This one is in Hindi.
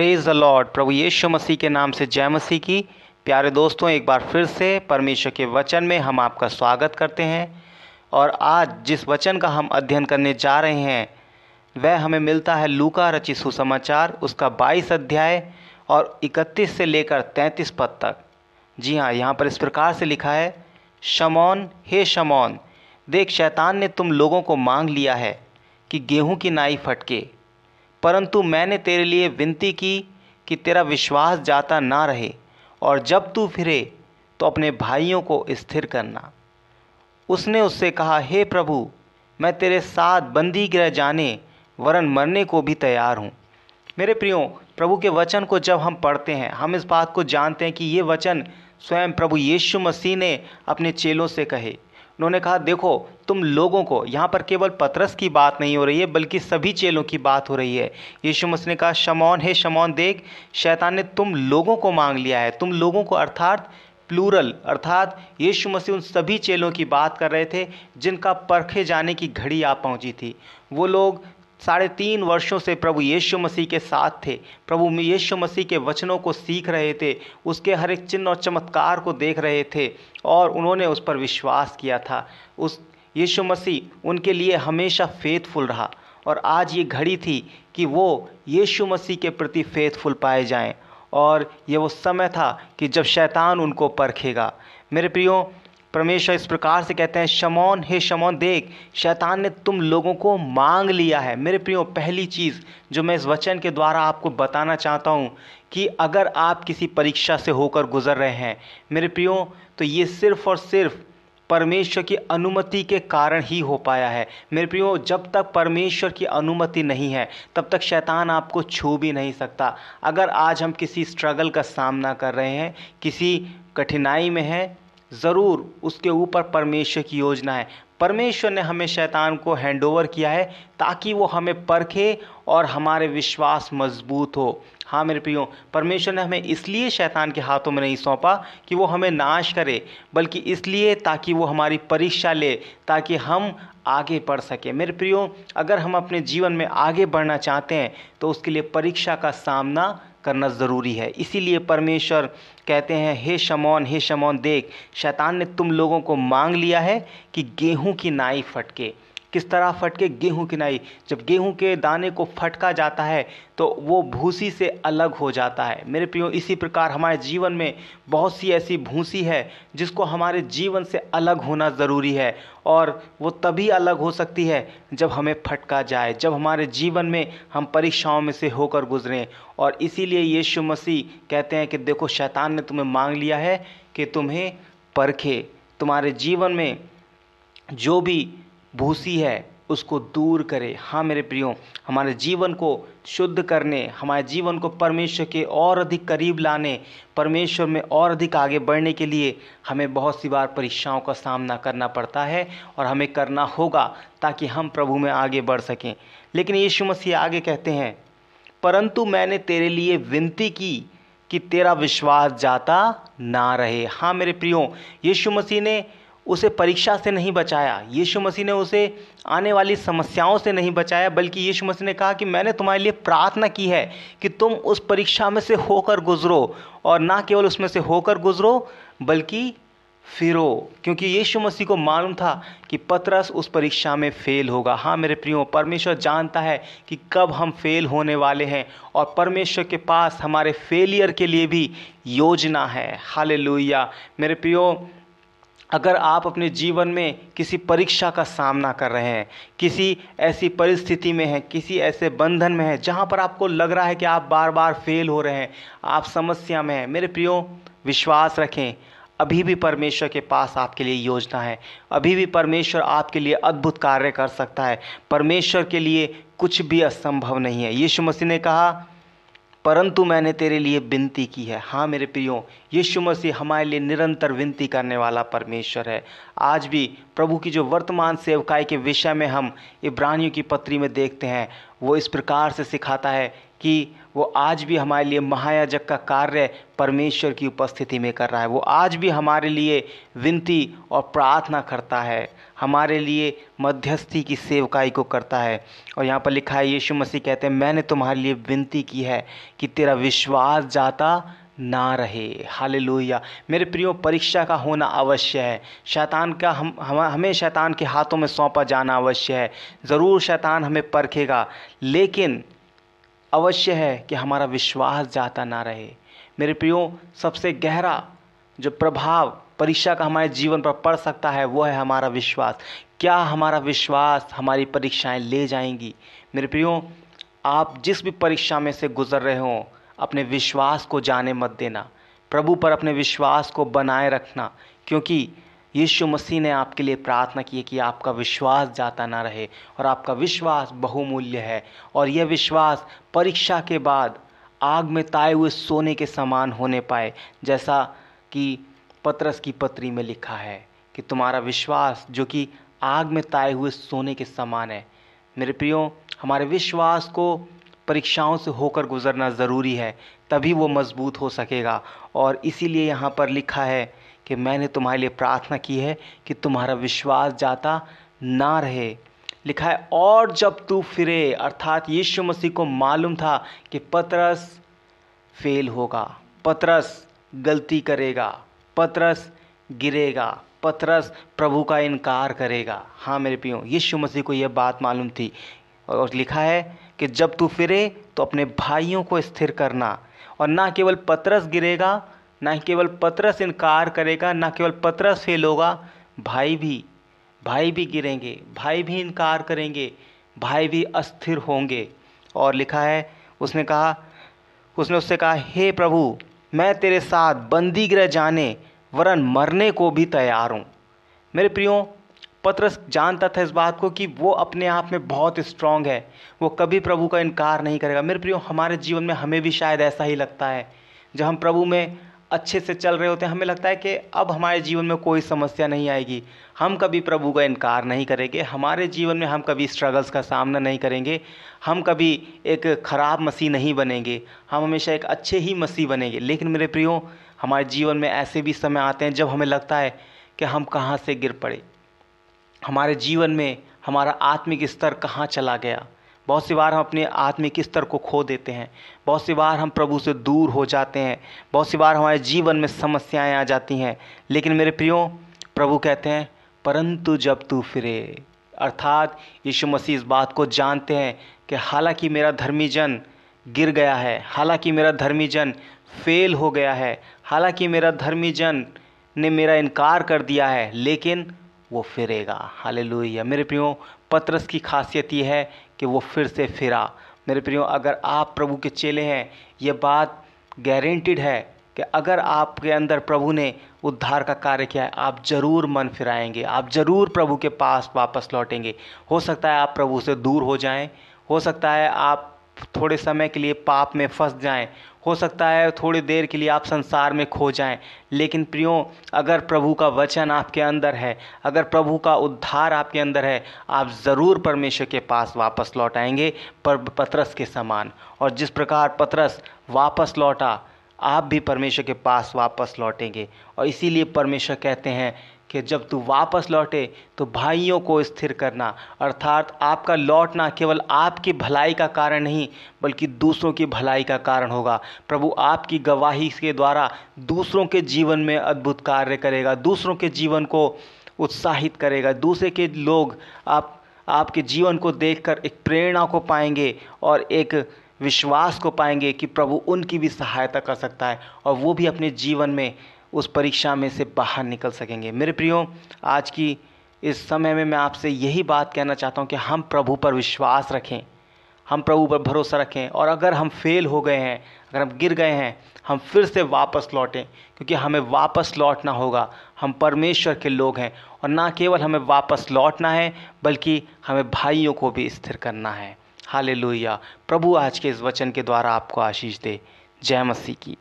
प्रेज द लॉर्ड प्रभु यीशु मसीह के नाम से जय मसीह की। प्यारे दोस्तों, एक बार फिर से परमेश्वर के वचन में हम आपका स्वागत करते हैं। और आज जिस वचन का हम अध्ययन करने जा रहे हैं, वह हमें मिलता है लूका रचित सुसमाचार, उसका 22 अध्याय और 31 से लेकर 33 पद तक। जी हाँ यहाँ पर इस प्रकार से लिखा है, शमौन, हे शमौन, देख शैतान ने तुम लोगों को मांग लिया है कि गेहूँ की नाई फटके। परंतु मैंने तेरे लिए विनती की कि तेरा विश्वास जाता ना रहे और जब तू फिरे तो अपने भाइयों को स्थिर करना। उसने उससे कहा, हे प्रभु, मैं तेरे साथ बंदी गृह जाने, वरन मरने को भी तैयार हूँ। मेरे प्रियो, प्रभु के वचन को जब हम पढ़ते हैं, हम इस बात को जानते हैं कि ये वचन स्वयं प्रभु यीशु मसीह ने अपने चेलों से कहे। उन्होंने कहा, देखो, तुम लोगों को, यहाँ पर केवल पतरस की बात नहीं हो रही है, बल्कि सभी चेलों की बात हो रही है। यीशु मसीह ने कहा, शमौन, है शमौन, देख, शैतान ने तुम लोगों को मांग लिया है। तुम लोगों को अर्थात प्लूरल, अर्थात यीशु मसीह उन सभी चेलों की बात कर रहे थे, जिनका परखे जाने की घड़ी आ पहुँची थी। वो लोग साढ़े तीन वर्षों से प्रभु यीशु मसीह के साथ थे। प्रभु यीशु मसीह के वचनों को सीख रहे थे, उसके हर एक चिन्ह और चमत्कार को देख रहे थे और उन्होंने उस पर विश्वास किया था। उस यीशु मसीह उनके लिए हमेशा फेथफुल रहा और आज ये घड़ी थी कि वो यीशु मसीह के प्रति फेथफुल पाए जाएँ और ये वो समय था कि जब शैतान उनको परखेगा। मेरे प्रियो परमेश्वर इस प्रकार से कहते हैं, शमौन, हे शमौन, देख, शैतान ने तुम लोगों को मांग लिया है। मेरे प्रियो, पहली चीज़ जो मैं इस वचन के द्वारा आपको बताना चाहता हूँ कि अगर आप किसी परीक्षा से होकर गुजर रहे हैं, मेरे प्रियो तो ये सिर्फ़ और सिर्फ़ परमेश्वर की अनुमति के कारण ही हो पाया है। मेरे प्रियो, जब तक परमेश्वर की अनुमति नहीं है, तब तक शैतान आपको छू भी नहीं सकता। अगर आज हम किसी स्ट्रगल का सामना कर रहे हैं, किसी कठिनाई में हैं ज़रूर उसके ऊपर परमेश्वर की योजना है। परमेश्वर ने हमें शैतान को हैंडओवर किया है ताकि वो हमें परखे और हमारे विश्वास मज़बूत हो। हाँ मेरे प्रियो, परमेश्वर ने हमें इसलिए शैतान के हाथों में नहीं सौंपा कि वो हमें नाश करे, बल्कि इसलिए ताकि वो हमारी परीक्षा ले, ताकि हम आगे बढ़ सके। मेरे प्रियो, अगर हम अपने जीवन में आगे बढ़ना चाहते हैं तो उसके लिए परीक्षा का सामना करना ज़रूरी है। इसीलिए परमेश्वर कहते हैं, हे शमौन हे शमौन, देख, शैतान ने तुम लोगों को मांग लिया है कि गेहूँ की नाई फटके। किस तरह फटके गेहूँ की नाई। जब गेहूँ के दाने को फटका जाता है तो वो भूसी से अलग हो जाता है। मेरे प्रियो, इसी प्रकार हमारे जीवन में बहुत सी ऐसी भूसी है, जिसको हमारे जीवन से अलग होना ज़रूरी है, और वो तभी अलग हो सकती है जब हमें फटका जाए, जब हमारे जीवन में हम परीक्षाओं में से होकर गुजरें। और इसीलिए यीशु मसीह कहते हैं कि देखो, शैतान ने तुम्हें मांग लिया है कि तुम्हें परखे। तुम्हारे जीवन में जो भी भूसी है, उसको दूर करे। हाँ मेरे प्रियो, हमारे जीवन को शुद्ध करने, हमारे जीवन को परमेश्वर के और अधिक करीब लाने, परमेश्वर में और अधिक आगे बढ़ने के लिए हमें बहुत सी बार परीक्षाओं का सामना करना पड़ता है और हमें करना होगा ताकि हम प्रभु में आगे बढ़ सकें। लेकिन यीशु मसीह आगे कहते हैं, परंतु मैंने तेरे लिए विनती की कि तेरा विश्वास जाता ना रहे। हाँ मेरे प्रियो, यीशु मसीह ने उसे परीक्षा से नहीं बचाया। यीशु मसीह ने उसे आने वाली समस्याओं से नहीं बचाया, बल्कि यीशु मसीह ने कहा कि मैंने तुम्हारे लिए प्रार्थना की है कि तुम उस परीक्षा में से होकर गुजरो और ना केवल उसमें से होकर गुजरो, बल्कि फिरो। क्योंकि यीशु मसीह को मालूम था कि पतरस उस परीक्षा में फेल होगा। हाँ मेरे प्रियो, परमेश्वर जानता है कि कब हम फेल होने वाले हैं और परमेश्वर के पास हमारे फेलियर के लिए भी योजना है। हाले मेरे प्रियो अगर आप अपने जीवन में किसी परीक्षा का सामना कर रहे हैं, किसी ऐसी परिस्थिति में हैं, किसी ऐसे बंधन में हैं, जहाँ पर आपको लग रहा है कि आप बार बार फेल हो रहे हैं, आप समस्या में हैं, मेरे प्रियो, विश्वास रखें, अभी भी परमेश्वर के पास आपके लिए योजना है, अभी भी परमेश्वर आपके लिए अद्भुत कार्य कर सकता है, परमेश्वर के लिए कुछ भी असंभव नहीं है। यीशु मसीह ने कहा परंतु मैंने तेरे लिए विनती की है। हाँ मेरे प्रियो, यीशु मसीह हमारे लिए निरंतर विनती करने वाला परमेश्वर है। आज भी प्रभु की जो वर्तमान सेवकाई के विषय में हम इब्रानियों की पत्री में देखते हैं, वो इस प्रकार से सिखाता है कि वो आज भी हमारे लिए महायाजक का कार्य परमेश्वर की उपस्थिति में कर रहा है। वो आज भी हमारे लिए विनती और प्रार्थना करता है। हमारे लिए मध्यस्थी की सेवकाई को करता है। और यहाँ पर लिखा है, यीशु मसीह कहते हैं, मैंने तुम्हारे लिए विनती की है कि तेरा विश्वास जाता ना रहे। हालेलुया। मेरे प्रियो, परीक्षा का होना अवश्य है। शैतान का हम हम, हमें शैतान के हाथों में सौंपा जाना अवश्य है। ज़रूर शैतान हमें परखेगा, लेकिन अवश्य है कि हमारा विश्वास जाता ना रहे। मेरे प्रियो, सबसे गहरा जो प्रभाव, परीक्षा का हमारे जीवन पर पड़ सकता है, वो है हमारा विश्वास। क्या हमारा विश्वास हमारी परीक्षाएँ ले जाएँगी? मेरे प्रियो, आप जिस भी परीक्षा में से गुजर रहे हों, अपने विश्वास को जाने मत देना। प्रभु पर अपने विश्वास को बनाए रखना, क्योंकि यीशु मसीह ने आपके लिए प्रार्थना की है कि आपका विश्वास जाता ना रहे और आपका विश्वास बहुमूल्य है और यह विश्वास परीक्षा के बाद आग में ताए हुए सोने के समान होने पाए, जैसा कि पत्रस की पत्री में लिखा है कि तुम्हारा विश्वास जो कि आग में ताए हुए सोने के समान है। मेरे प्रियो, हमारे विश्वास को परीक्षाओं से होकर गुजरना ज़रूरी है, तभी वो मज़बूत हो सकेगा। और इसीलिए यहाँ पर लिखा है कि मैंने तुम्हारे लिए प्रार्थना की है कि तुम्हारा विश्वास जाता ना रहे। लिखा है, और जब तू फिरे, अर्थात यीशु मसीह को मालूम था कि पतरस फेल होगा, पतरस गलती करेगा, पतरस गिरेगा, पतरस प्रभु का इनकार करेगा। हाँ मेरे पियो यीशु मसीह को यह बात मालूम थी और लिखा है कि जब तू फिरे तो अपने भाइयों को स्थिर करना और ना केवल पतरस गिरेगा, ना केवल पतरस इनकार करेगा, ना केवल पतरस फेल होगा भाई भी भाई भी गिरेंगे, भाई भी इनकार करेंगे, भाई भी अस्थिर होंगे। और लिखा है, उसने कहा, उसने उससे कहा, हे प्रभु, मैं तेरे साथ बंदी गृह जाने, वरन मरने को भी तैयार हूँ। मेरे प्रियो पत्रस जानता था इस बात को कि वो अपने आप में बहुत स्ट्रांग है। वो कभी प्रभु का इनकार नहीं करेगा। मेरे प्रियो, हमारे जीवन में हमें भी शायद ऐसा ही लगता है। जब हम प्रभु में अच्छे से चल रहे होते हैं, हमें लगता है कि अब हमारे जीवन में कोई समस्या नहीं आएगी। हम कभी प्रभु का इनकार नहीं करेंगे। हमारे जीवन में हम कभी स्ट्रगल्स का सामना नहीं करेंगे। हम कभी एक ख़राब मसीह नहीं बनेंगे। हम हमेशा एक अच्छे ही मसीह बनेंगे। लेकिन मेरे प्रियो, हमारे जीवन में ऐसे भी समय आते हैं जब हमें लगता है कि हम कहाँ से गिर पड़े। हमारे जीवन में हमारा आत्मिक स्तर कहाँ चला गया? बहुत सी बार हम अपने आत्मिक स्तर को खो देते हैं। बहुत सी बार हम प्रभु से दूर हो जाते हैं। बहुत सी बार हमारे जीवन में समस्याएँ आ जाती हैं। लेकिन मेरे प्रियो, प्रभु कहते हैं, परंतु जब तू फिरे। अर्थात यीशु मसीह इस बात को जानते हैं कि हालाँकि मेरा धर्मी जन गिर गया है, हालाँकि मेरा धर्मी जन फेल हो गया है, हालाँकि मेरा धर्मी जन ने मेरा इनकार कर दिया है, लेकिन वो फिरेगा। हाले मेरे प्रियो, पत्रस की खासियत ये है कि वो फिर से फिरा। मेरे प्रियो, अगर आप प्रभु के चेले हैं, ये बात गारंटीड है कि अगर आपके अंदर प्रभु ने उद्धार का कार्य किया है, आप ज़रूर मन फिराएँगे। आप ज़रूर प्रभु के पास वापस लौटेंगे। हो सकता है आप प्रभु से दूर हो जाएँ। हो सकता है आप थोड़े समय के लिए पाप में फंस जाएँ। हो सकता है थोड़ी देर के लिए आप संसार में खो जाएँ। लेकिन प्रियो, अगर प्रभु का वचन आपके अंदर है, अगर प्रभु का उद्धार आपके अंदर है, आप ज़रूर परमेश्वर के पास वापस लौट आएँगे, पर पतरस के समान। और जिस प्रकार पतरस वापस लौटा, आप भी परमेश्वर के पास वापस लौटेंगे। और इसीलिए परमेश्वर कहते हैं कि जब तू वापस लौटे तो भाइयों को स्थिर करना। अर्थात आपका लौटना केवल आपकी भलाई का कारण नहीं, बल्कि दूसरों की भलाई का कारण होगा। प्रभु आपकी गवाही के द्वारा दूसरों के जीवन में अद्भुत कार्य करेगा, दूसरों के जीवन को उत्साहित करेगा। दूसरे के लोग आप, आपके जीवन को देखकर एक प्रेरणा को पाएँगे और एक विश्वास को पाएँगे कि प्रभु उनकी भी सहायता कर सकता है और वो भी अपने जीवन में उस परीक्षा में से बाहर निकल सकेंगे। मेरे प्रियो, आज की इस समय में मैं आपसे यही बात कहना चाहता हूँ कि हम प्रभु पर विश्वास रखें, हम प्रभु पर भरोसा रखें और अगर हम फेल हो गए हैं, अगर हम गिर गए हैं, हम फिर से वापस लौटें, क्योंकि हमें वापस लौटना होगा। हम परमेश्वर के लोग हैं और ना केवल हमें वापस लौटना है, बल्कि हमें भाइयों को भी स्थिर करना है। हाले प्रभु आज के इस वचन के द्वारा आपको आशीष दे। जय मसीह की।